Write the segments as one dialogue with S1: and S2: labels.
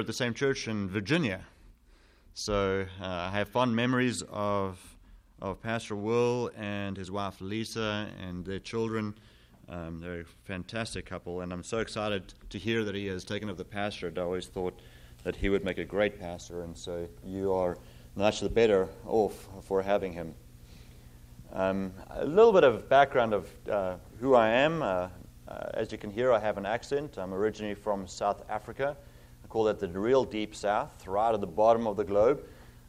S1: at the same church in Virginia. So uh, I have fond memories of, of Pastor Will and his wife Lisa and their children. Um, they're a fantastic couple, and I'm so excited to hear that he has taken up the pastorate. I always thought that he would make a great pastor, and so you are much the better off for having him. Um, a little bit of background of uh, who I am. Uh, uh, as you can hear, I have an accent. I'm originally from South Africa. Call that the real deep south, right at the bottom of the globe,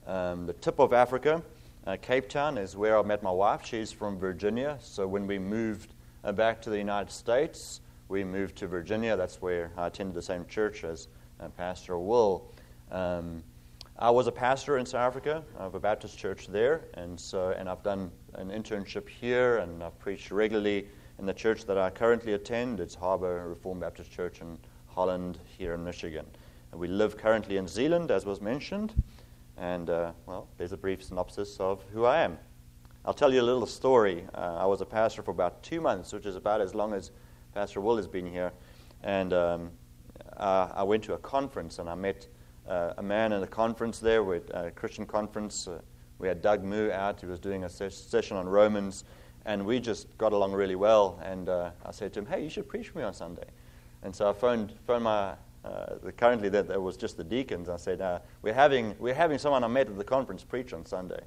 S1: um, the tip of Africa. Uh, Cape Town is where I met my wife. She's from Virginia. So when we moved uh, back to the United States, we moved to Virginia. That's where I attended the same church as uh, Pastor Will. Um, I was a pastor in South Africa of a Baptist church there, and so and I've done an internship here, and I've preached regularly in the church that I currently attend. It's Harbour Reformed Baptist Church in Holland, here in Michigan. And we live currently in Zeeland, as was mentioned. And, uh, well, there's a brief synopsis of who I am. I'll tell you a little story. Uh, I was a pastor for about two months, which is about as long as Pastor Will has been here. And um, uh, I went to a conference and I met uh, a man in a conference there, with a Christian conference. Uh, we had Doug Moo out. He was doing a ses- session on Romans. And we just got along really well. And uh, I said to him, hey, you should preach for me on Sunday. And so I phoned, phoned my, uh, currently that there was just the deacons. I said, uh, we're, having, we're having someone I met at the conference preach on Sunday.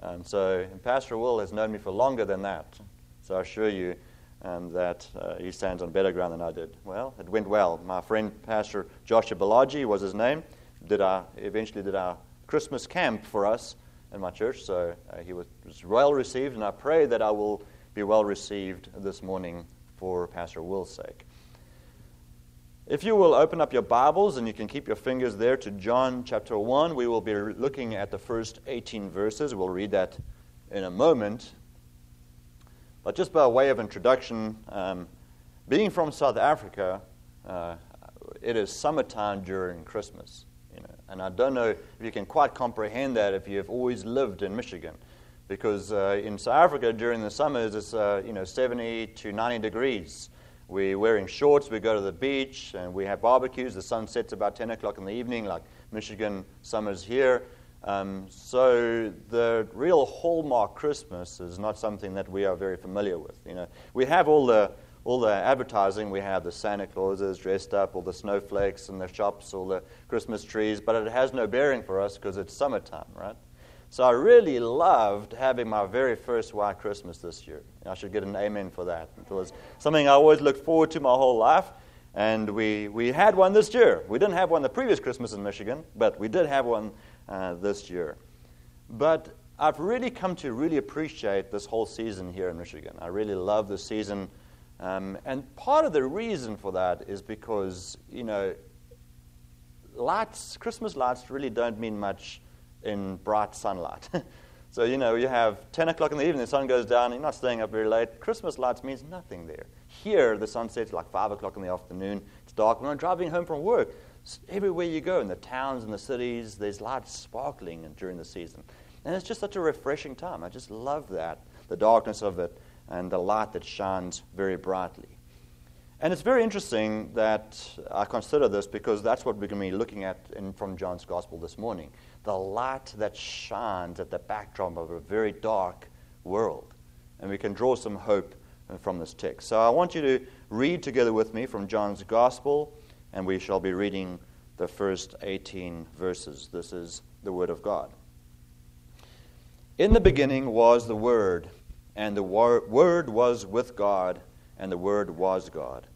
S1: And so Pastor Will has known me for longer than that. So I assure you um, that uh, he stands on better ground than I did. Well, it went well. My friend Pastor Joshua Balaji was his name. Did our, eventually did our Christmas camp for us in my church. So uh, he was, was, well received, and I pray that I will be well received this morning for Pastor Will's sake. If you will open up your Bibles and you can keep your fingers there to John chapter 1, we will be looking at the first 18 verses. We'll read that in a moment. But just by way of introduction, um, being from South Africa, uh, it is summertime during Christmas. And I don't know if you can quite comprehend that if you've always lived in Michigan. Because uh, in South Africa during the summers it's uh, you know 70 to 90 degrees. We're wearing shorts, we go to the beach, and we have barbecues. The sun sets about 10 o'clock in the evening, like Michigan summers here. Um, so the real hallmark Christmas is not something that we are very familiar with. You know, we have all the all the advertising, we have the Santa Clauses dressed up, all the snowflakes in the shops, all the Christmas trees, but it has no bearing for us because it's summertime, right? So I really loved having my very first white Christmas this year. I should get an amen for that. It was something I always looked forward to my whole life, and we, we had one this year. We didn't have one the previous Christmas in Michigan, but we did have one uh, this year. But I've really come to really appreciate this whole season here in Michigan. I really love this season um, and part of the reason for that is because, you know, lights, Christmas lights really don't mean much in bright sunlight. so, you know, you have 10 o'clock in the evening, the sun goes down, you're not staying up very late. Christmas lights means nothing there. Here, the sun sets like 5 o'clock in the afternoon, it's dark. When I'm driving home from work, everywhere you go, in the towns and the cities, there's lights sparkling during the season. And it's just such a refreshing time. I just love that, the darkness of it and the light that shines very brightly. And it's very interesting that I consider this because that's what we're going to be looking at in, from John's Gospel this morning the light that shines at the backdrop of a very dark world. And we can draw some hope from this text. So I want you to read together with me from John's Gospel, and we shall be reading the first 18 verses. This is the Word of God. In the beginning was the Word and the Word was with God, and the Word was God.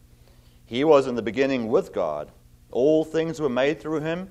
S1: He was in the beginning with God. All things were made through him,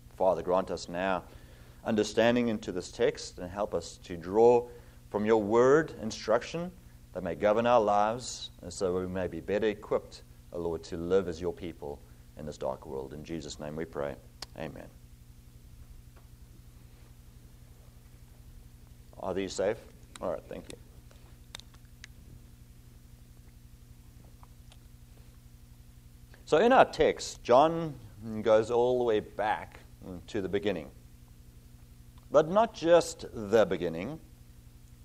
S1: Father, grant us now understanding into this text and help us to draw from your word instruction that may govern our lives, and so we may be better equipped, O Lord, to live as your people in this dark world. In Jesus' name we pray. Amen. Are these safe? All right, thank you. So in our text, John goes all the way back to the beginning. But not just the beginning,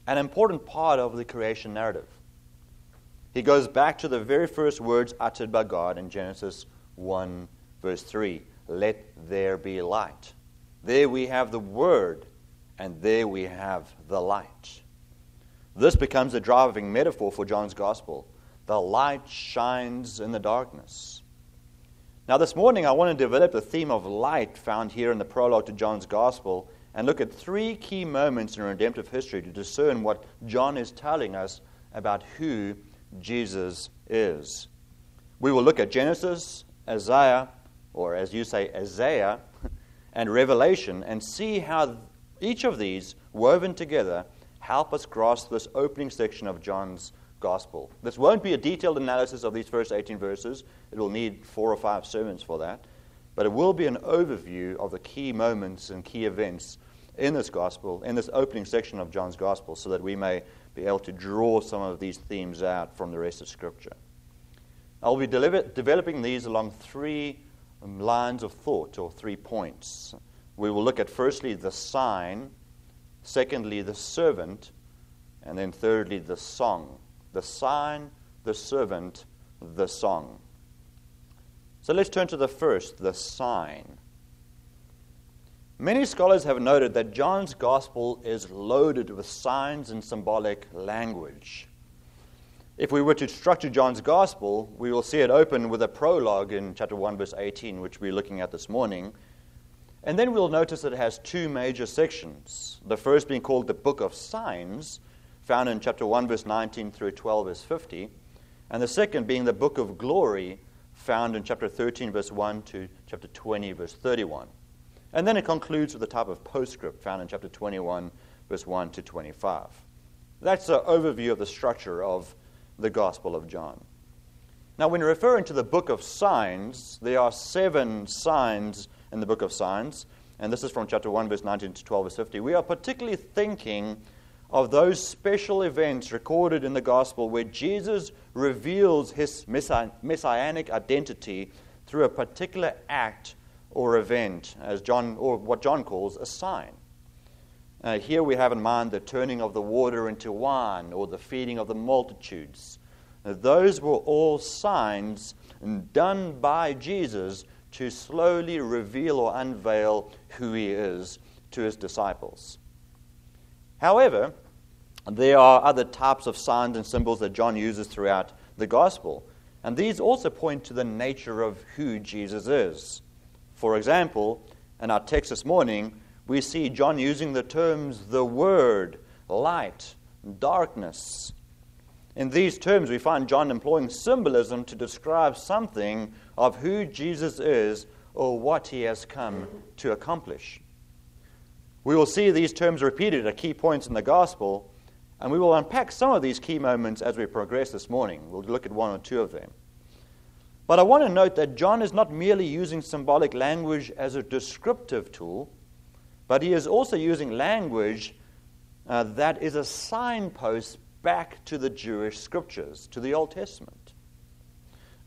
S1: an important part of the creation narrative. He goes back to the very first words uttered by God in Genesis 1, verse 3 Let there be light. There we have the Word, and there we have the light. This becomes a driving metaphor for John's Gospel. The light shines in the darkness. Now, this morning, I want to develop the theme of light found here in the prologue to John's Gospel and look at three key moments in redemptive history to discern what John is telling us about who Jesus is. We will look at Genesis, Isaiah, or as you say, Isaiah, and Revelation, and see how each of these, woven together, help us grasp this opening section of John's gospel. This won't be a detailed analysis of these first 18 verses, it will need four or five sermons for that. But it will be an overview of the key moments and key events in this gospel, in this opening section of John's gospel, so that we may be able to draw some of these themes out from the rest of Scripture. I'll be deliver- developing these along three um, lines of thought or three points. We will look at firstly the sign, secondly the servant, and then thirdly the song. The sign, the servant, the song. So let's turn to the first, the sign. Many scholars have noted that John's gospel is loaded with signs and symbolic language. If we were to structure John's gospel, we will see it open with a prologue in chapter 1, verse 18, which we're looking at this morning. And then we'll notice that it has two major sections. The first being called the Book of Signs, found in chapter 1, verse 19 through 12, verse 50. And the second being the Book of Glory, found in chapter 13, verse 1 to chapter 20, verse 31. And then it concludes with the type of postscript found in chapter 21, verse 1 to 25. That's an overview of the structure of the Gospel of John. Now, when referring to the book of signs, there are seven signs in the book of signs, and this is from chapter 1, verse 19 to 12, verse 50. We are particularly thinking of those special events recorded in the Gospel where Jesus reveals his messianic identity through a particular act or event, as John, or what John calls a sign. Uh, here we have in mind the turning of the water into wine or the feeding of the multitudes. Uh, those were all signs done by Jesus to slowly reveal or unveil who he is to his disciples. However, there are other types of signs and symbols that John uses throughout the gospel, and these also point to the nature of who Jesus is. For example, in our text this morning, we see John using the terms the Word, light, darkness. In these terms, we find John employing symbolism to describe something of who Jesus is or what he has come to accomplish. We will see these terms repeated at key points in the gospel, and we will unpack some of these key moments as we progress this morning. We'll look at one or two of them. But I want to note that John is not merely using symbolic language as a descriptive tool, but he is also using language uh, that is a signpost back to the Jewish scriptures, to the Old Testament.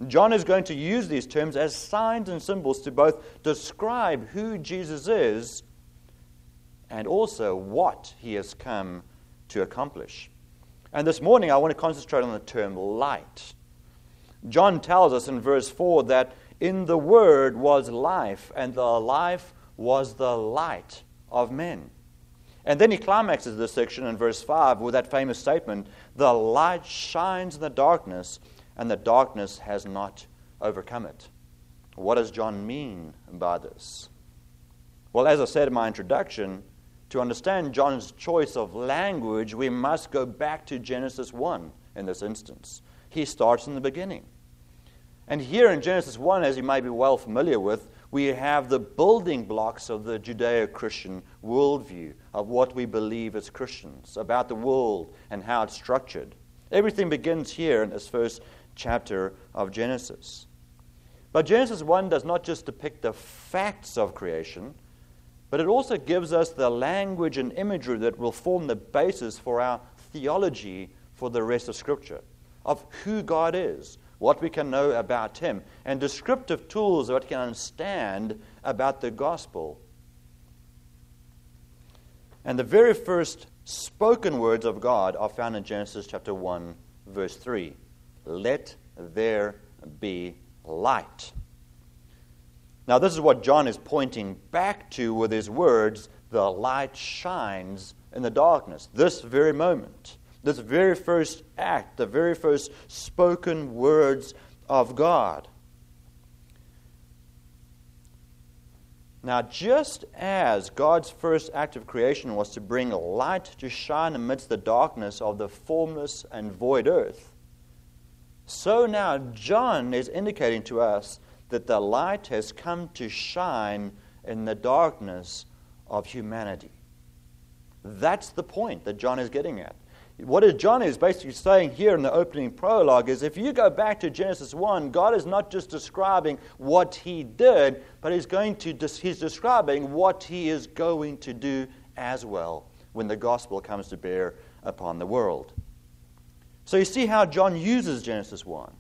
S1: John is going to use these terms as signs and symbols to both describe who Jesus is and also what he has come to accomplish. And this morning I want to concentrate on the term light. John tells us in verse 4 that in the Word was life, and the life was the light of men. And then he climaxes this section in verse 5 with that famous statement The light shines in the darkness, and the darkness has not overcome it. What does John mean by this? Well, as I said in my introduction, to understand John's choice of language, we must go back to Genesis 1 in this instance. He starts in the beginning. And here in Genesis 1, as you may be well familiar with, we have the building blocks of the Judeo Christian worldview of what we believe as Christians about the world and how it's structured. Everything begins here in this first chapter of Genesis. But Genesis 1 does not just depict the facts of creation, but it also gives us the language and imagery that will form the basis for our theology for the rest of Scripture of who God is, what we can know about Him, and descriptive tools that we can understand about the gospel. And the very first spoken words of God are found in Genesis chapter 1, verse 3. Let there be light. Now, this is what John is pointing back to with his words the light shines in the darkness, this very moment this very first act, the very first spoken words of God. Now, just as God's first act of creation was to bring light to shine amidst the darkness of the formless and void earth, so now John is indicating to us that the light has come to shine in the darkness of humanity. That's the point that John is getting at what John is basically saying here in the opening prologue is if you go back to Genesis 1, God is not just describing what he did, but he's, going to, he's describing what he is going to do as well when the gospel comes to bear upon the world. So you see how John uses Genesis 1.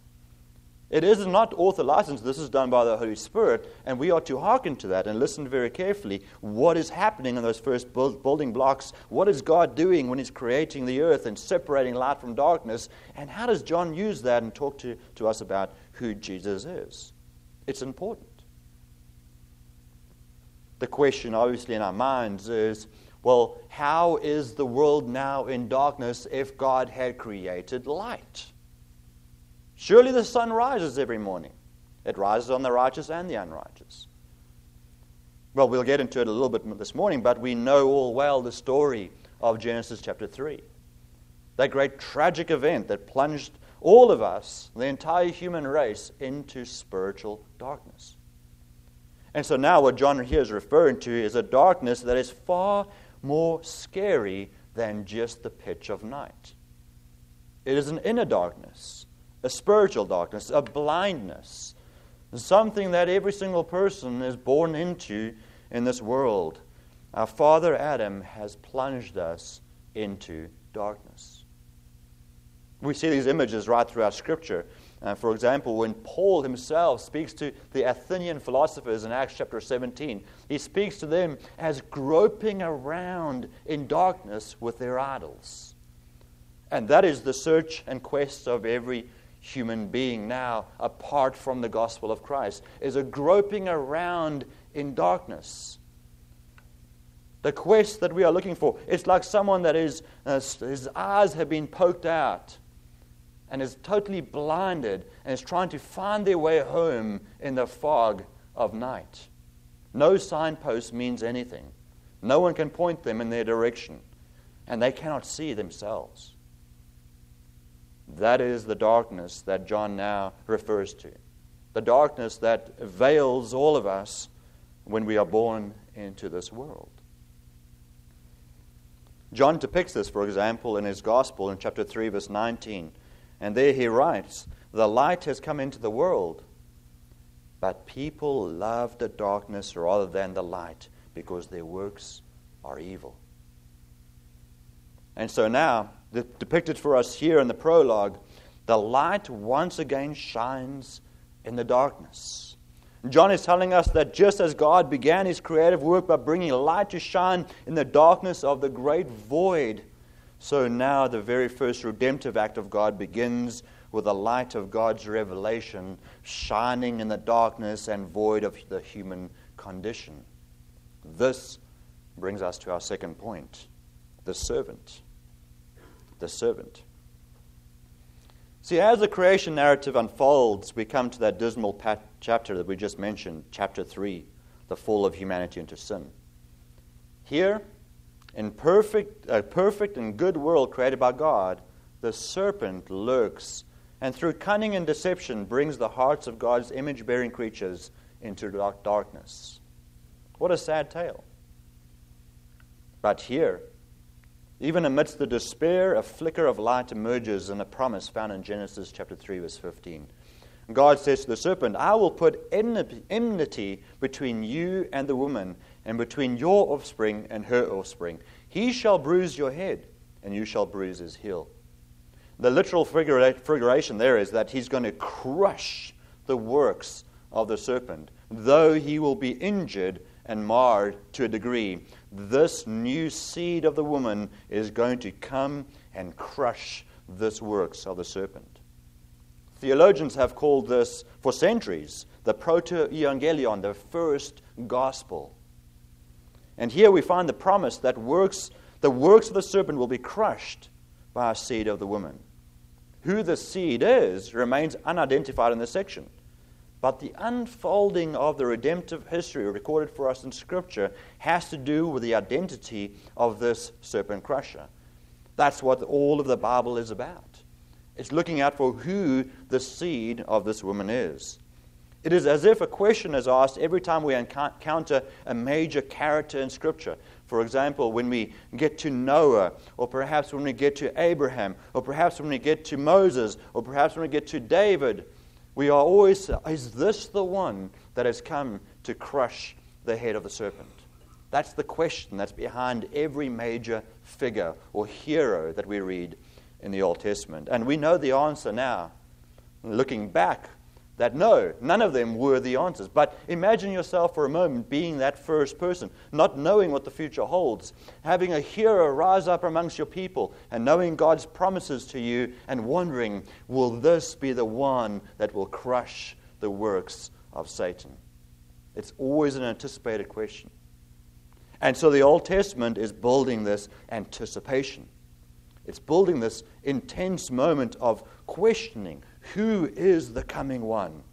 S1: It is not author licensed. This is done by the Holy Spirit, and we are to hearken to that and listen very carefully. What is happening in those first building blocks? What is God doing when He's creating the earth and separating light from darkness? And how does John use that and talk to, to us about who Jesus is? It's important. The question, obviously, in our minds is well, how is the world now in darkness if God had created light? Surely the sun rises every morning. It rises on the righteous and the unrighteous. Well, we'll get into it a little bit this morning, but we know all well the story of Genesis chapter 3. That great tragic event that plunged all of us, the entire human race, into spiritual darkness. And so now, what John here is referring to is a darkness that is far more scary than just the pitch of night. It is an inner darkness a spiritual darkness, a blindness, something that every single person is born into in this world. Our father Adam has plunged us into darkness. We see these images right throughout Scripture. Uh, for example, when Paul himself speaks to the Athenian philosophers in Acts chapter 17, he speaks to them as groping around in darkness with their idols. And that is the search and quest of every human being now, apart from the gospel of Christ, is a groping around in darkness. The quest that we are looking for, it's like someone that is, uh, his eyes have been poked out and is totally blinded and is trying to find their way home in the fog of night. No signpost means anything. No one can point them in their direction, and they cannot see themselves. That is the darkness that John now refers to. The darkness that veils all of us when we are born into this world. John depicts this, for example, in his Gospel in chapter 3, verse 19. And there he writes The light has come into the world, but people love the darkness rather than the light because their works are evil. And so now, depicted for us here in the prologue, the light once again shines in the darkness. John is telling us that just as God began his creative work by bringing light to shine in the darkness of the great void, so now the very first redemptive act of God begins with the light of God's revelation shining in the darkness and void of the human condition. This brings us to our second point the servant. The servant. See, as the creation narrative unfolds, we come to that dismal pat- chapter that we just mentioned, chapter 3, the fall of humanity into sin. Here, in perfect, a perfect and good world created by God, the serpent lurks and through cunning and deception brings the hearts of God's image bearing creatures into dark darkness. What a sad tale. But here, even amidst the despair, a flicker of light emerges in a promise found in Genesis chapter 3, verse 15. God says to the serpent, I will put enmity between you and the woman, and between your offspring and her offspring. He shall bruise your head, and you shall bruise his heel. The literal figuration there is that he's going to crush the works of the serpent. Though he will be injured and marred to a degree, this new seed of the woman is going to come and crush this works of the serpent. Theologians have called this, for centuries, the proto-evangelion, the first gospel. And here we find the promise that works, the works of the serpent will be crushed by a seed of the woman. Who the seed is remains unidentified in this section. But the unfolding of the redemptive history recorded for us in Scripture has to do with the identity of this serpent crusher. That's what all of the Bible is about. It's looking out for who the seed of this woman is. It is as if a question is asked every time we encounter a major character in Scripture. For example, when we get to Noah, or perhaps when we get to Abraham, or perhaps when we get to Moses, or perhaps when we get to David, we are always, is this the one that has come to crush the head of the serpent? That's the question that's behind every major figure or hero that we read in the Old Testament. And we know the answer now, looking back, that no, none of them were the answers. But imagine yourself for a moment being that first person, not knowing what the future holds, having a hero rise up amongst your people, and knowing God's promises to you, and wondering, will this be the one that will crush the works of Satan? It's always an anticipated question. And so the Old Testament is building this anticipation. It's building this intense moment of questioning who is the coming one?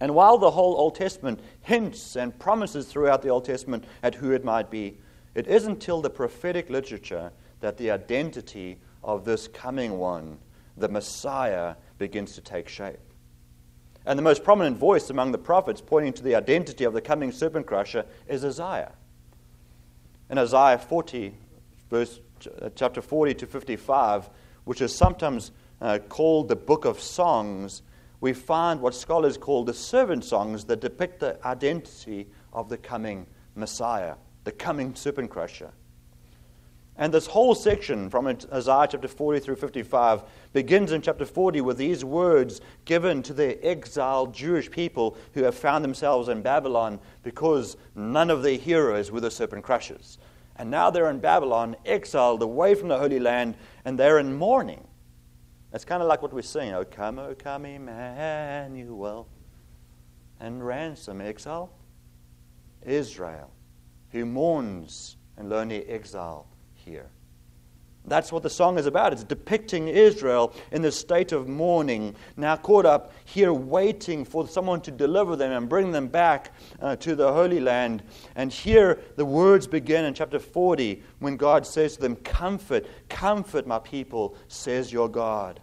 S1: And while the whole Old Testament hints and promises throughout the Old Testament at who it might be, it isn't until the prophetic literature that the identity of this coming one, the Messiah, begins to take shape. And the most prominent voice among the prophets pointing to the identity of the coming serpent crusher is Isaiah. In Isaiah 40, verse uh, chapter 40 to 55, which is sometimes uh, called the Book of Songs, we find what scholars call the servant songs that depict the identity of the coming Messiah, the coming serpent crusher. And this whole section from Isaiah chapter 40 through 55 begins in chapter 40 with these words given to the exiled Jewish people who have found themselves in Babylon because none of their heroes were the serpent crushers. And now they're in Babylon, exiled away from the Holy Land, and they're in mourning. It's kind of like what we're saying, O come, O come, Emmanuel, and ransom exile Israel, who mourns in lonely exile here. That's what the song is about. It's depicting Israel in the state of mourning, now caught up here, waiting for someone to deliver them and bring them back uh, to the Holy Land. And here the words begin in chapter 40 when God says to them, Comfort, comfort my people, says your God.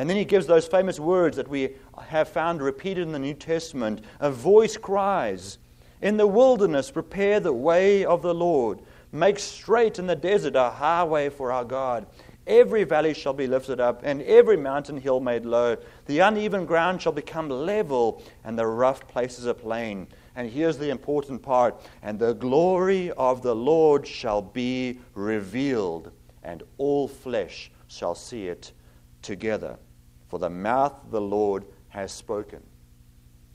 S1: And then he gives those famous words that we have found repeated in the New Testament. A voice cries, In the wilderness, prepare the way of the Lord Make straight in the desert a highway for our God. Every valley shall be lifted up, and every mountain hill made low. The uneven ground shall become level, and the rough places a plain. And here's the important part and the glory of the Lord shall be revealed, and all flesh shall see it together. For the mouth of the Lord has spoken.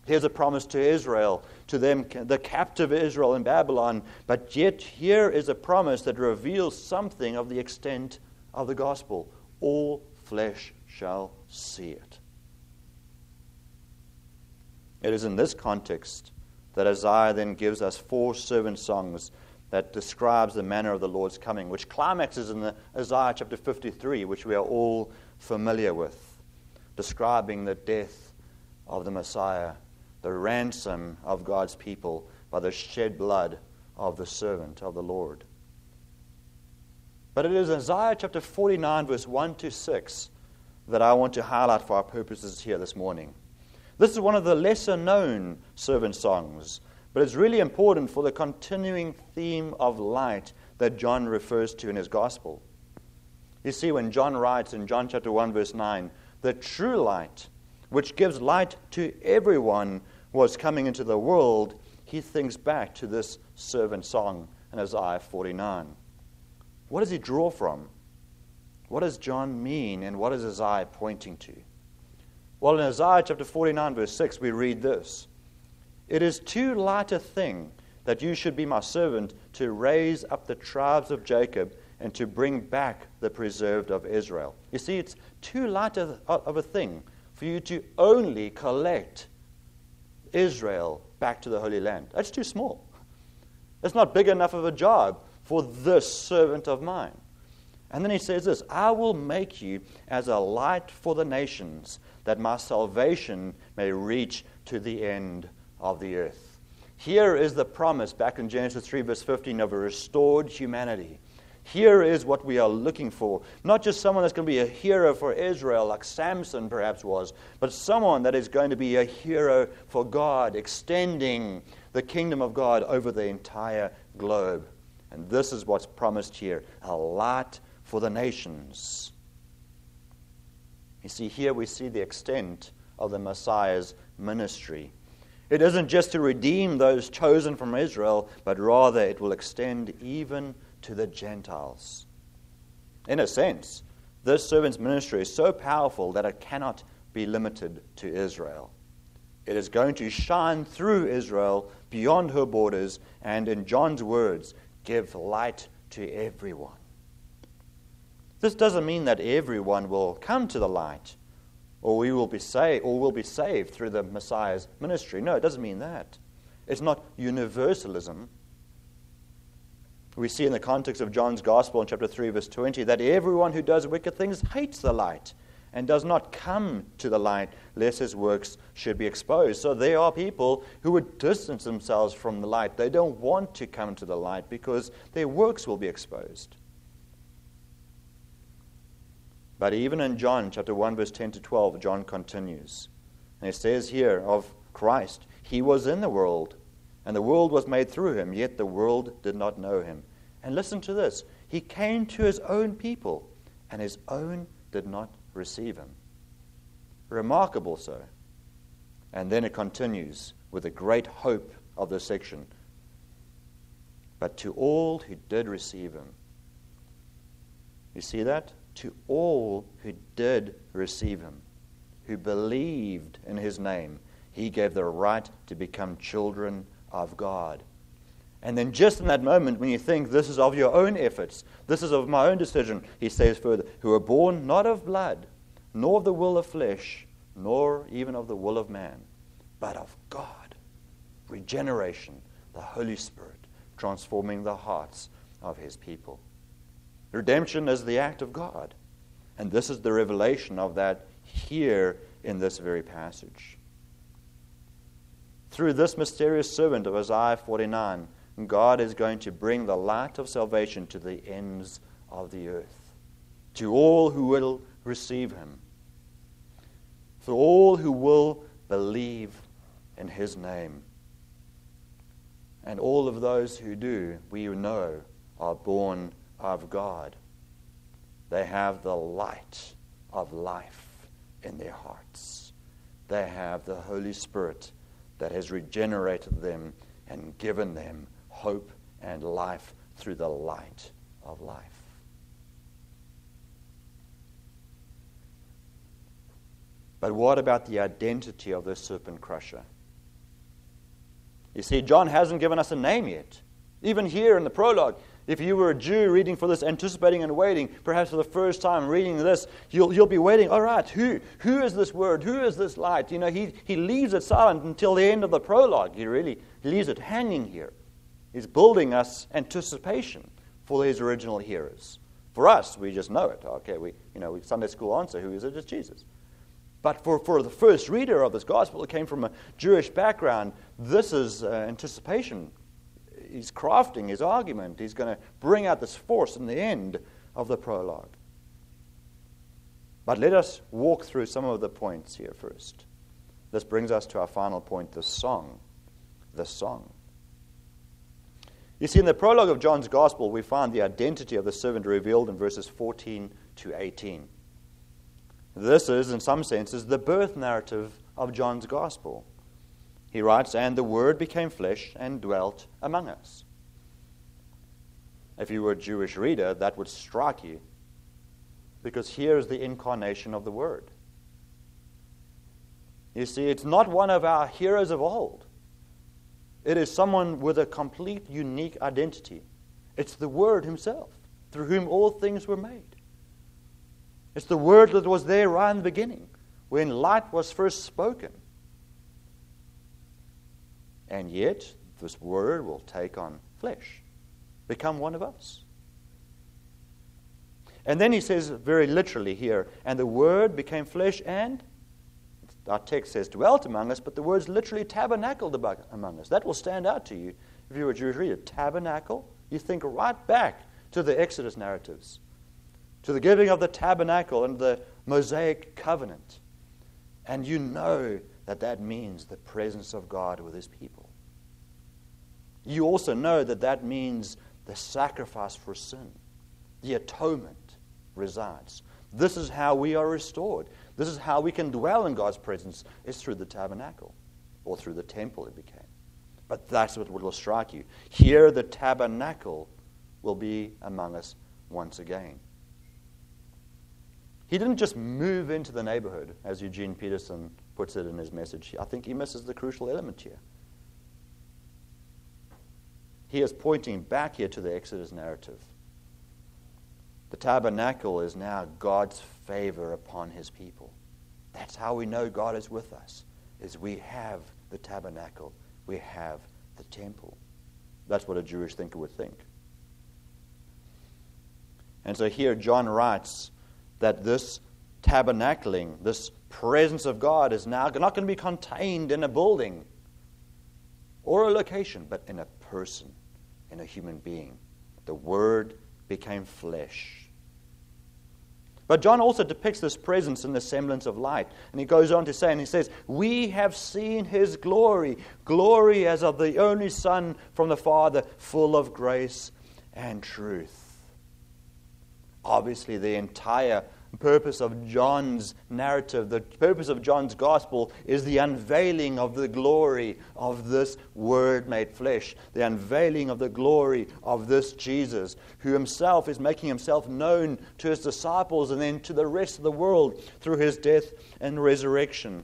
S1: Here's a promise to Israel, to them, the captive Israel in Babylon. But yet, here is a promise that reveals something of the extent of the gospel. All flesh shall see it. It is in this context that Isaiah then gives us four servant songs that describes the manner of the Lord's coming, which climaxes in the Isaiah chapter 53, which we are all familiar with, describing the death of the Messiah the ransom of God's people by the shed blood of the servant of the Lord. But it is Isaiah chapter 49, verse 1 to 6, that I want to highlight for our purposes here this morning. This is one of the lesser known servant songs, but it's really important for the continuing theme of light that John refers to in his gospel. You see, when John writes in John chapter 1, verse 9, the true light, which gives light to everyone, was coming into the world, he thinks back to this servant song in Isaiah 49. What does he draw from? What does John mean, and what is Isaiah pointing to? Well, in Isaiah chapter 49, verse 6, we read this It is too light a thing that you should be my servant to raise up the tribes of Jacob and to bring back the preserved of Israel. You see, it's too light of a thing for you to only collect Israel back to the Holy Land. That's too small. It's not big enough of a job for this servant of mine. And then he says this I will make you as a light for the nations, that my salvation may reach to the end of the earth. Here is the promise back in Genesis 3, verse 15, of a restored humanity. Here is what we are looking for. Not just someone that's going to be a hero for Israel, like Samson perhaps was, but someone that is going to be a hero for God, extending the kingdom of God over the entire globe. And this is what's promised here a light for the nations. You see, here we see the extent of the Messiah's ministry. It isn't just to redeem those chosen from Israel, but rather it will extend even to the Gentiles. In a sense, this servant's ministry is so powerful that it cannot be limited to Israel. It is going to shine through Israel beyond her borders and, in John's words, give light to everyone. This doesn't mean that everyone will come to the light or we will be saved or will be saved through the Messiah's ministry. No, it doesn't mean that. It's not universalism. We see in the context of John's Gospel in chapter 3, verse 20, that everyone who does wicked things hates the light and does not come to the light lest his works should be exposed. So there are people who would distance themselves from the light. They don't want to come to the light because their works will be exposed. But even in John chapter 1, verse 10 to 12, John continues. And it says here of Christ, He was in the world and the world was made through him, yet the world did not know him. And listen to this He came to his own people, and his own did not receive him. Remarkable so. And then it continues with the great hope of this section. But to all who did receive him, you see that? To all who did receive him, who believed in his name, he gave the right to become children of God. And then, just in that moment, when you think this is of your own efforts, this is of my own decision, he says further, who are born not of blood, nor of the will of flesh, nor even of the will of man, but of God. Regeneration, the Holy Spirit, transforming the hearts of his people. Redemption is the act of God. And this is the revelation of that here in this very passage. Through this mysterious servant of Isaiah 49, God is going to bring the light of salvation to the ends of the earth, to all who will receive him, for all who will believe in his name. And all of those who do, we know, are born of God. They have the light of life in their hearts. They have the Holy Spirit that has regenerated them and given them hope and life through the light of life. But what about the identity of the serpent crusher? You see, John hasn't given us a name yet. Even here in the prologue, if you were a Jew reading for this, anticipating and waiting, perhaps for the first time reading this, you'll, you'll be waiting, all right, who, who is this word? Who is this light? You know, he, he leaves it silent until the end of the prologue. He really leaves it hanging here. He's building us anticipation for his original hearers. For us, we just know it. Okay, we, you know, we Sunday school answer, who is it? It's Jesus. But for, for the first reader of this gospel that came from a Jewish background, this is uh, anticipation he's crafting his argument. He's going to bring out this force in the end of the prologue. But let us walk through some of the points here first. This brings us to our final point the song. The song. You see, in the prologue of John's Gospel, we find the identity of the servant revealed in verses 14 to 18. This is, in some senses, the birth narrative of John's Gospel. He writes, And the Word became flesh and dwelt among us. If you were a Jewish reader, that would strike you because here is the incarnation of the Word. You see, it's not one of our heroes of old. It is someone with a complete, unique identity. It's the Word Himself, through whom all things were made. It's the Word that was there right in the beginning, when light was first spoken. And yet, this word will take on flesh, become one of us. And then he says very literally here, and the word became flesh and our text says dwelt among us, but the word's literally tabernacled among us. That will stand out to you if you're a Jewish reader. Tabernacle, you think right back to the Exodus narratives, to the giving of the tabernacle and the Mosaic covenant. And you know that that means the presence of God with his people. You also know that that means the sacrifice for sin, the atonement resides. This is how we are restored. This is how we can dwell in God's presence, is through the tabernacle or through the temple it became. But that's what will strike you. Here, the tabernacle will be among us once again. He didn't just move into the neighborhood, as Eugene Peterson puts it in his message. I think he misses the crucial element here. He is pointing back here to the Exodus narrative. The tabernacle is now God's favor upon his people. That's how we know God is with us, is we have the tabernacle, we have the temple. That's what a Jewish thinker would think. And so here John writes that this tabernacling, this presence of God is now not going to be contained in a building or a location, but in a person, in a human being. The Word became flesh. But John also depicts this presence in the semblance of light. And he goes on to say, and he says, We have seen his glory, glory as of the only Son from the Father, full of grace and truth. Obviously, the entire purpose of John's narrative, the purpose of John's gospel, is the unveiling of the glory of this Word made flesh, the unveiling of the glory of this Jesus, who himself is making himself known to his disciples and then to the rest of the world through his death and resurrection.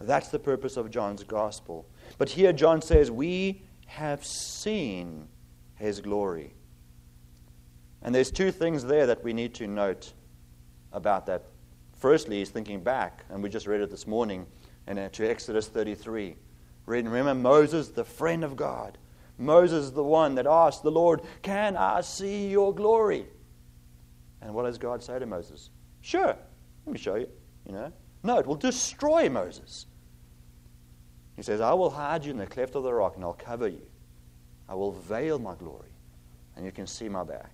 S1: That's the purpose of John's gospel. But here John says, We have seen his glory. And there's two things there that we need to note about that. Firstly, he's thinking back, and we just read it this morning, and uh, to Exodus 33. Remember Moses, the friend of God. Moses, the one that asked the Lord, Can I see your glory? And what does God say to Moses? Sure, let me show you. You know, no, it will destroy Moses. He says, I will hide you in the cleft of the rock, and I'll cover you. I will veil my glory, and you can see my back.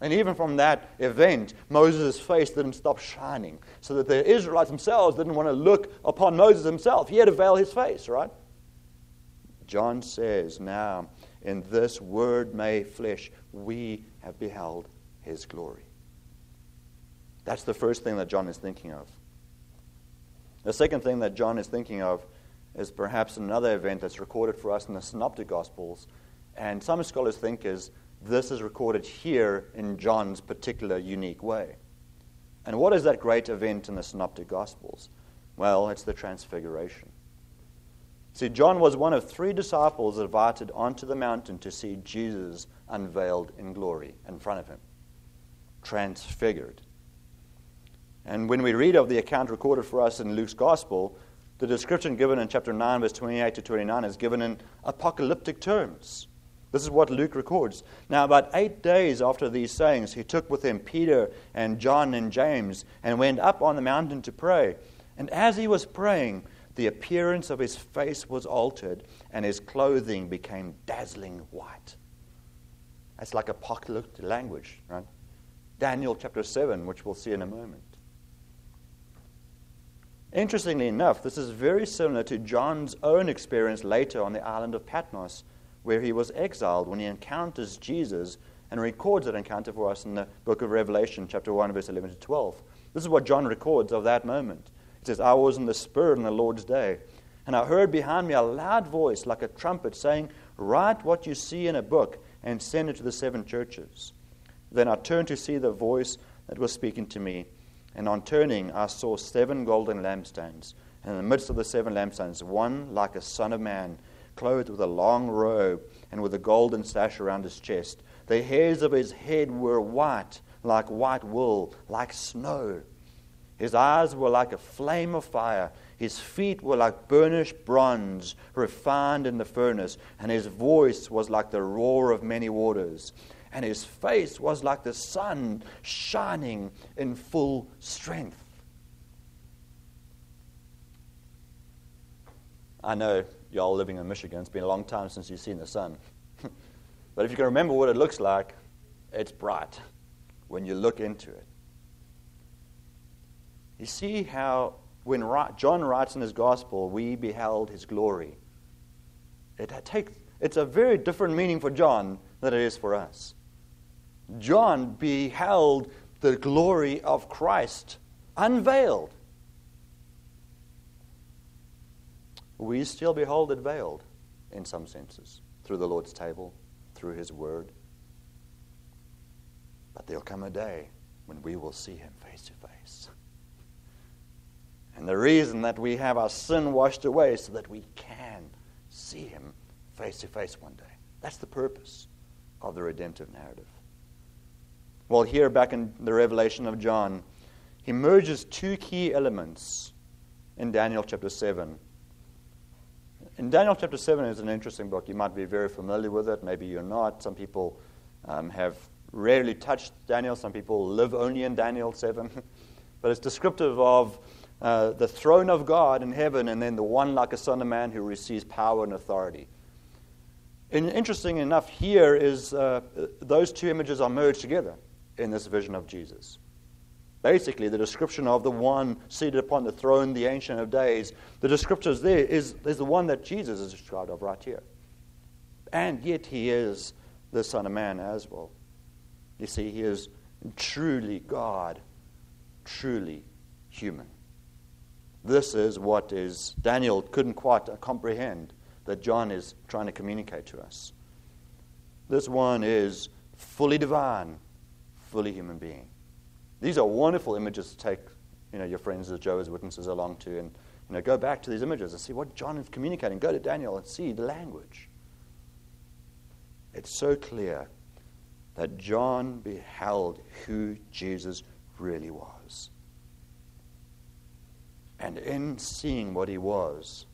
S1: And even from that event, Moses' face didn't stop shining, so that the Israelites themselves didn't want to look upon Moses himself. He had to veil his face, right? John says, Now, in this word made flesh, we have beheld his glory. That's the first thing that John is thinking of. The second thing that John is thinking of is perhaps another event that's recorded for us in the Synoptic Gospels, and some scholars think is this is recorded here in John's particular unique way. And what is that great event in the Synoptic Gospels? Well, it's the Transfiguration. See, John was one of three disciples invited onto the mountain to see Jesus unveiled in glory in front of him, transfigured. And when we read of the account recorded for us in Luke's Gospel, the description given in chapter 9, verse 28 to 29, is given in apocalyptic terms. This is what Luke records. Now, about eight days after these sayings, he took with him Peter and John and James and went up on the mountain to pray. And as he was praying, the appearance of his face was altered, and his clothing became dazzling white. That's like apocalyptic language, right? Daniel chapter 7, which we'll see in a moment. Interestingly enough, this is very similar to John's own experience later on the island of Patmos, where he was exiled when he encounters Jesus and records that encounter for us in the book of Revelation, chapter 1, verse 11 to 12. This is what John records of that moment. It says, I was in the Spirit on the Lord's day, and I heard behind me a loud voice like a trumpet saying, Write what you see in a book and send it to the seven churches. Then I turned to see the voice that was speaking to me, and on turning I saw seven golden lampstands, and in the midst of the seven lampstands, one like a son of man, clothed with a long robe and with a golden sash around his chest. The hairs of his head were white, like white wool, like snow his eyes were like a flame of fire. His feet were like burnished bronze, refined in the furnace. And his voice was like the roar of many waters. And his face was like the sun shining in full strength. I know y'all living in Michigan, it's been a long time since you've seen the sun. but if you can remember what it looks like, it's bright when you look into it. You see how when John writes in his gospel, we beheld his glory. It takes, it's a very different meaning for John than it is for us. John beheld the glory of Christ unveiled. We still behold it veiled in some senses through the Lord's table, through his word. But there'll come a day when we will see him face to face. And the reason that we have our sin washed away is so that we can see Him face to face one day. That's the purpose of the redemptive narrative. Well, here back in the revelation of John, he merges two key elements in Daniel chapter 7. In Daniel chapter 7 is an interesting book. You might be very familiar with it, maybe you're not. Some people um, have rarely touched Daniel, some people live only in Daniel 7. but it's descriptive of uh, the throne of God in heaven, and then the one like a son of man who receives power and authority. And interesting enough, here is uh, those two images are merged together in this vision of Jesus. Basically, the description of the one seated upon the throne, the Ancient of Days, the descriptors there is, is the one that Jesus is described of right here. And yet, he is the Son of Man as well. You see, he is truly God, truly human. This is what is Daniel couldn't quite uh, comprehend that John is trying to communicate to us. This one is fully divine, fully human being. These are wonderful images to take you know, your friends as Jehovah's Witnesses along to and you know, go back to these images and see what John is communicating. Go to Daniel and see the language. It's so clear that John beheld who Jesus really was. And in seeing what he was,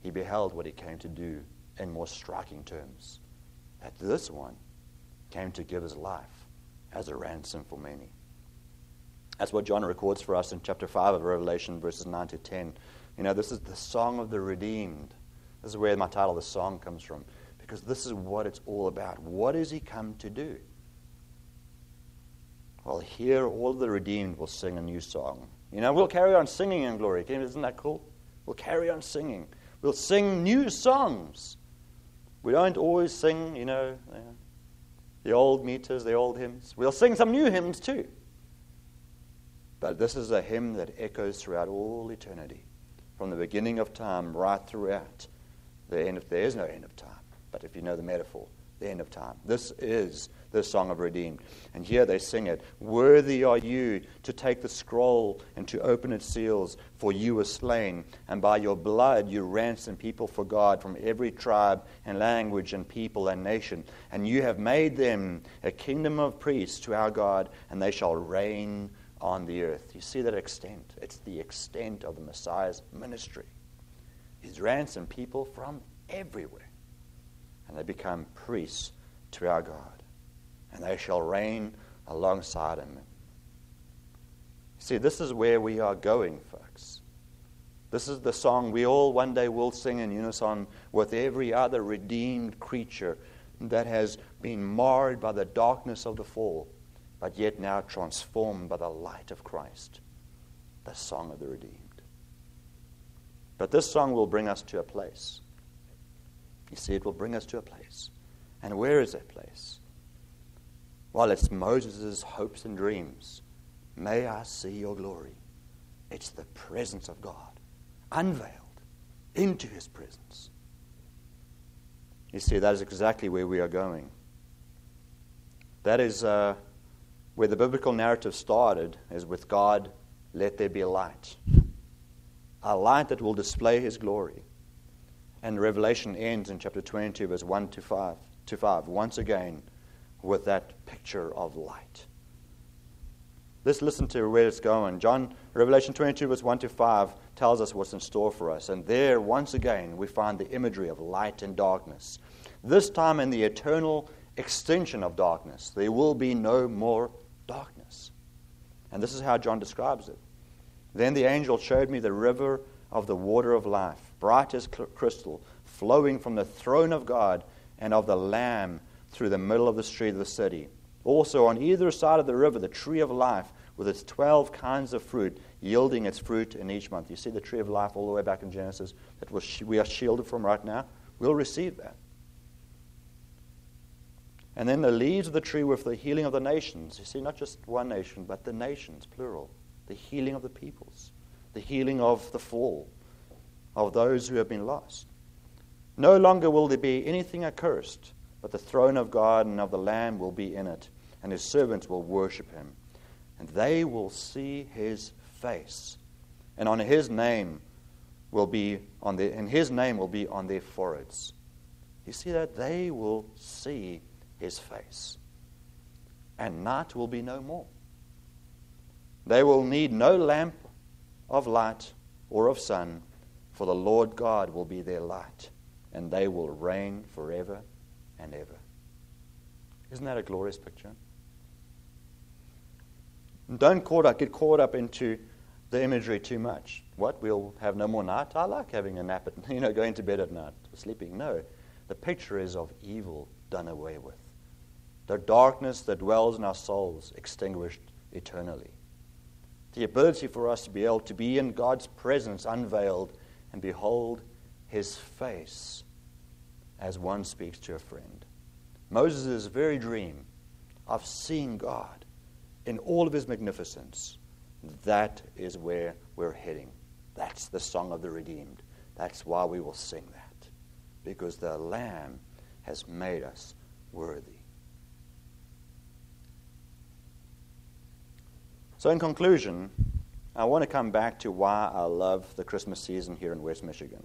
S1: he beheld what he came to do in more striking terms. That this one came to give his life as a ransom for many. That's what John records for us in chapter 5 of Revelation, verses 9 to 10. You know, this is the song of the redeemed. This is where my title the song comes from, because this is what it's all about. What has he come to do? Well, here all the redeemed will sing a new song. You know, we'll carry on singing in glory. Isn't that cool? We'll carry on singing. We'll sing new songs. We don't always sing, you know, the old meters, the old hymns. We'll sing some new hymns too. But this is a hymn that echoes throughout all eternity, from the beginning of time right throughout the end of there is no end of time. But if you know the metaphor, the end of time. This is the song of redeemed. And here they sing it Worthy are you to take the scroll and to open its seals, for you were slain, and by your blood you ransomed people for God from every tribe and language and people and nation. And you have made them a kingdom of priests to our God, and they shall reign on the earth. You see that extent? It's the extent of the Messiah's ministry. He's ransomed people from everywhere, and they become priests to our God, and they shall reign alongside him. See, this is where we are going, folks. This is the song we all one day will sing in unison with every other redeemed creature that has been marred by the darkness of the fall but yet now transformed by the light of Christ. The song of the redeemed. But this song will bring us to a place. You see, it will bring us to a place. And where is that place? Well, it's Moses' hopes and dreams. May I see your glory. It's the presence of God, unveiled into his presence. You see, that is exactly where we are going. That is. Uh, where the biblical narrative started is with God, let there be light. A light that will display his glory. And Revelation ends in chapter 22, verse 1 to 5, to 5 once again with that picture of light. Let's listen to where it's going. John, Revelation 22, verse 1 to 5, tells us what's in store for us. And there, once again, we find the imagery of light and darkness. This time in the eternal extinction of darkness. There will be no more darkness. And this is how John describes it. Then the angel showed me the river of the water of life, bright as crystal, flowing from the throne of God and of the Lamb through the middle of the street of the city. Also, on either side of the river, the tree of life with its 12 kinds of fruit, yielding its fruit in each month. You see the tree of life all the way back in Genesis that we are shielded from right now? We'll receive that. And then the leaves of the tree were for the healing of the nations. You see, not just one nation, but the nations, plural. The healing of the peoples, the healing of the fall, of those who have been lost. No longer will there be anything accursed, but the throne of God and of the Lamb will be in it, and his servants will worship him. And they will see his face, and on his name will be on their, and his name will be on their foreheads. You see that? They will see his face. And night will be no more. They will need no lamp of light or of sun, for the Lord God will be their light, and they will reign forever and ever. Isn't that a glorious picture? Don't caught up, get caught up into the imagery too much. What? We'll have no more night? I like having a nap at, you know, going to bed at night, sleeping. No. The picture is of evil done away with the darkness that dwells in our souls extinguished eternally. The ability for us to be able to be in God's presence unveiled and behold his face as one speaks to a friend. Moses' very dream of seeing God in all of his magnificence, that is where we're heading. That's the song of the redeemed. That's why we will sing that, because the Lamb has made us worthy. So, in conclusion, I want to come back to why I love the Christmas season here in West Michigan.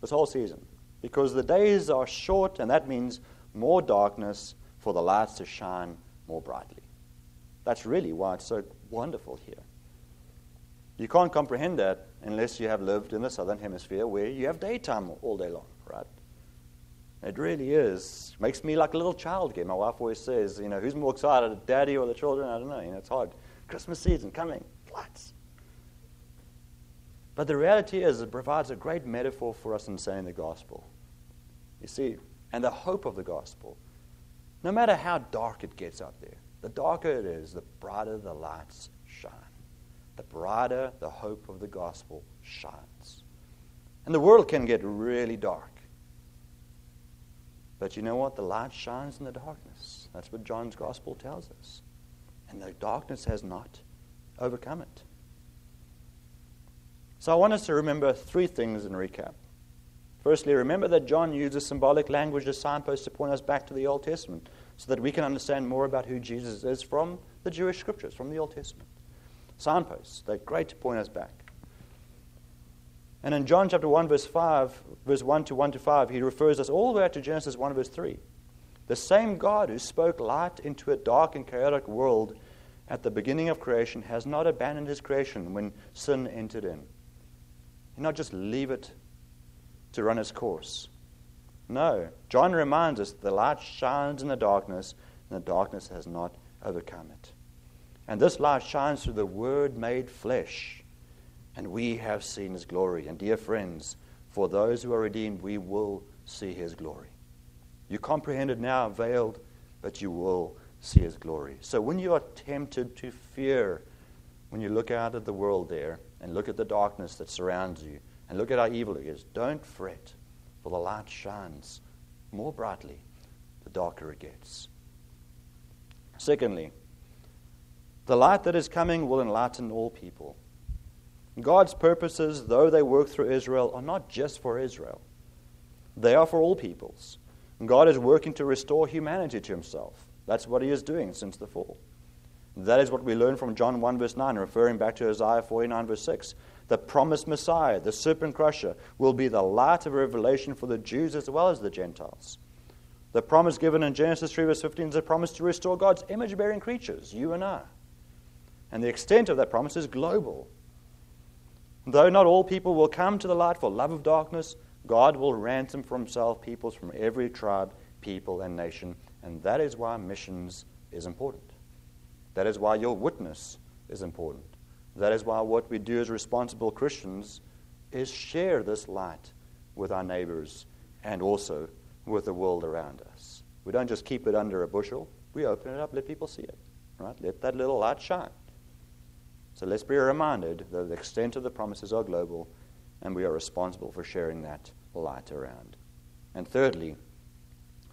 S1: This whole season. Because the days are short, and that means more darkness for the lights to shine more brightly. That's really why it's so wonderful here. You can't comprehend that unless you have lived in the southern hemisphere where you have daytime all day long, right? It really is. Makes me like a little child again. My wife always says, you know, who's more excited, daddy or the children? I don't know. You know, it's hard. Christmas season coming, lights. But the reality is, it provides a great metaphor for us in saying the gospel. You see, and the hope of the gospel. No matter how dark it gets out there, the darker it is, the brighter the lights shine. The brighter the hope of the gospel shines. And the world can get really dark. But you know what? The light shines in the darkness. That's what John's gospel tells us and the darkness has not overcome it. So I want us to remember three things in recap. Firstly, remember that John uses symbolic language as signposts to point us back to the Old Testament so that we can understand more about who Jesus is from the Jewish scriptures, from the Old Testament. Signposts, they're great to point us back. And in John chapter 1, verse 5, verse 1 to 1 to 5, he refers us all the way to Genesis 1, verse 3. The same God who spoke light into a dark and chaotic world at the beginning of creation has not abandoned his creation when sin entered in. He not just leave it to run its course. No. John reminds us that the light shines in the darkness, and the darkness has not overcome it. And this light shines through the Word made flesh and we have seen his glory. And dear friends, for those who are redeemed, we will see his glory. You comprehend it now, veiled, but you will see his glory. So when you are tempted to fear, when you look out at the world there and look at the darkness that surrounds you and look at how evil it is, don't fret, for the light shines more brightly the darker it gets. Secondly, the light that is coming will enlighten all people. God's purposes, though they work through Israel, are not just for Israel, they are for all peoples. God is working to restore humanity to himself. That's what he is doing since the fall. That is what we learn from John 1, verse 9, referring back to Isaiah 49, verse 6. The promised Messiah, the serpent crusher, will be the light of revelation for the Jews as well as the Gentiles. The promise given in Genesis 3, verse 15 is a promise to restore God's image bearing creatures, you and I. And the extent of that promise is global. Though not all people will come to the light for love of darkness, God will ransom for himself peoples from every tribe, people, and nation. And that is why missions is important. That is why your witness is important. That is why what we do as responsible Christians is share this light with our neighbors and also with the world around us. We don't just keep it under a bushel, we open it up, let people see it. Right? Let that little light shine. So let's be reminded that the extent of the promises are global, and we are responsible for sharing that light around. And thirdly,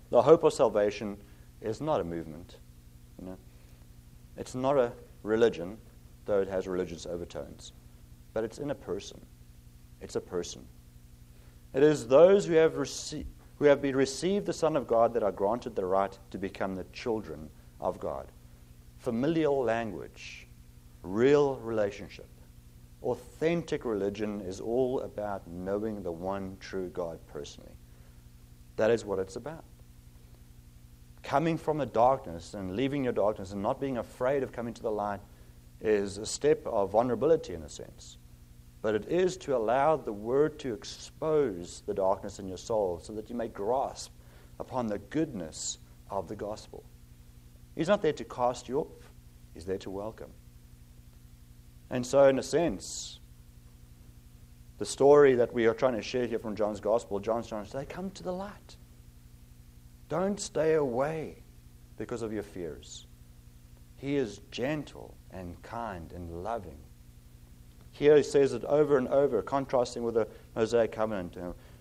S1: the hope of salvation is not a movement. You know? It's not a religion, though it has religious overtones, but it's in a person. It's a person. It is those who have, rece- who have been received the Son of God that are granted the right to become the children of God. Familial language real relationship. Authentic religion is all about knowing the one true God personally. That is what it's about. Coming from the darkness and leaving your darkness and not being afraid of coming to the light is a step of vulnerability in a sense. But it is to allow the Word to expose the darkness in your soul so that you may grasp upon the goodness of the gospel. He's not there to cast you off, He's there to welcome. And so, in a sense, the story that we are trying to share here from John's Gospel, John's trying to say, come to the light. Don't stay away because of your fears. He is gentle and kind and loving. Here he says it over and over, contrasting with the Mosaic covenant.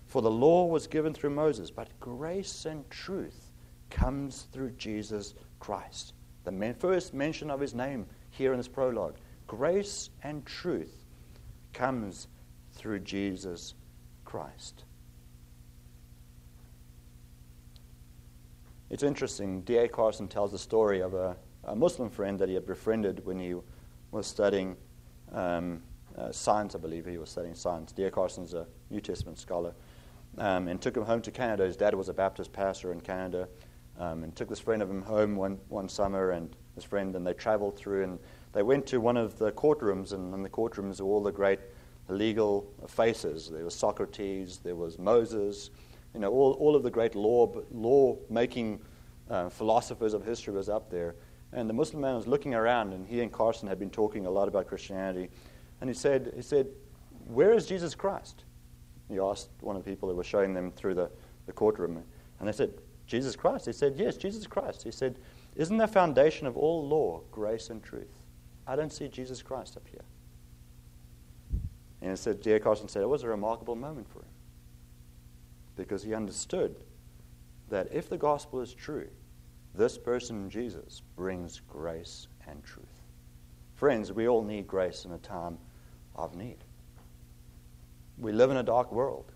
S1: For the law was given through Moses, but grace and truth comes through Jesus Christ. The first mention of his name here in this prologue grace and truth comes through Jesus Christ. It's interesting. D.A. Carson tells the story of a, a, Muslim friend that he had befriended when he was studying um, uh, science, I believe he was studying science. D.A. Carson's a New Testament scholar. Um, and took him home to Canada. His dad was a Baptist pastor in Canada. Um, and took this friend of him home one, one summer and his friend, and they traveled through. And they went to one of the courtrooms, and in the courtrooms were all the great legal faces. There was Socrates, there was Moses, you know, all, all of the great law, law making uh, philosophers of history was up there. And the Muslim man was looking around, and he and Carson had been talking a lot about Christianity. And he said, he said Where is Jesus Christ? He asked one of the people who were showing them through the, the courtroom. And they said, Jesus Christ? He said, Yes, Jesus Christ. He said, Isn't the foundation of all law grace and truth? I don't see Jesus Christ up here. And it said, D.A. Carson said it was a remarkable moment for him because he understood that if the gospel is true, this person, Jesus, brings grace and truth. Friends, we all need grace in a time of need. We live in a dark world,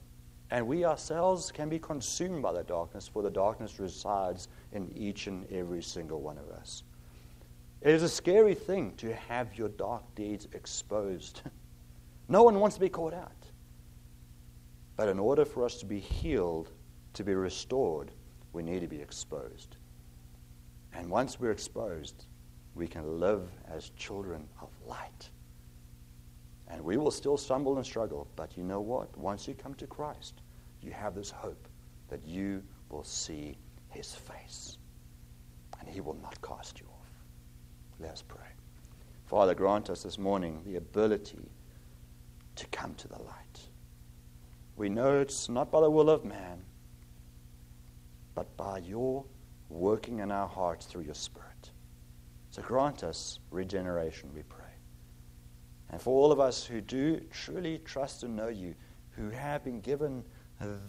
S2: And we ourselves can be consumed by the darkness, for the darkness resides in each and every single one of us. It is a scary thing to have your dark deeds exposed. no one wants to be caught out. But in order for us to be healed, to be restored, we need to be exposed. And once we're exposed, we can live as children of light. And we will still stumble and struggle, but you know what? Once you come to Christ, you have this hope that you will see his face and he will not cast you. Let us pray. Father, grant us this morning the ability to come to the light. We know it's not by the will of man, but by your working in our hearts through your Spirit. So grant us regeneration, we pray. And for all of us who do truly trust and know you, who have been given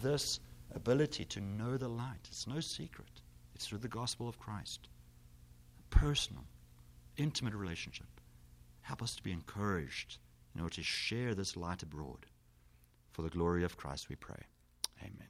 S2: this ability to know the light, it's no secret. It's through the gospel of Christ. Personal, intimate relationship. Help us to be encouraged in order to share this light abroad. For the glory of Christ, we pray. Amen.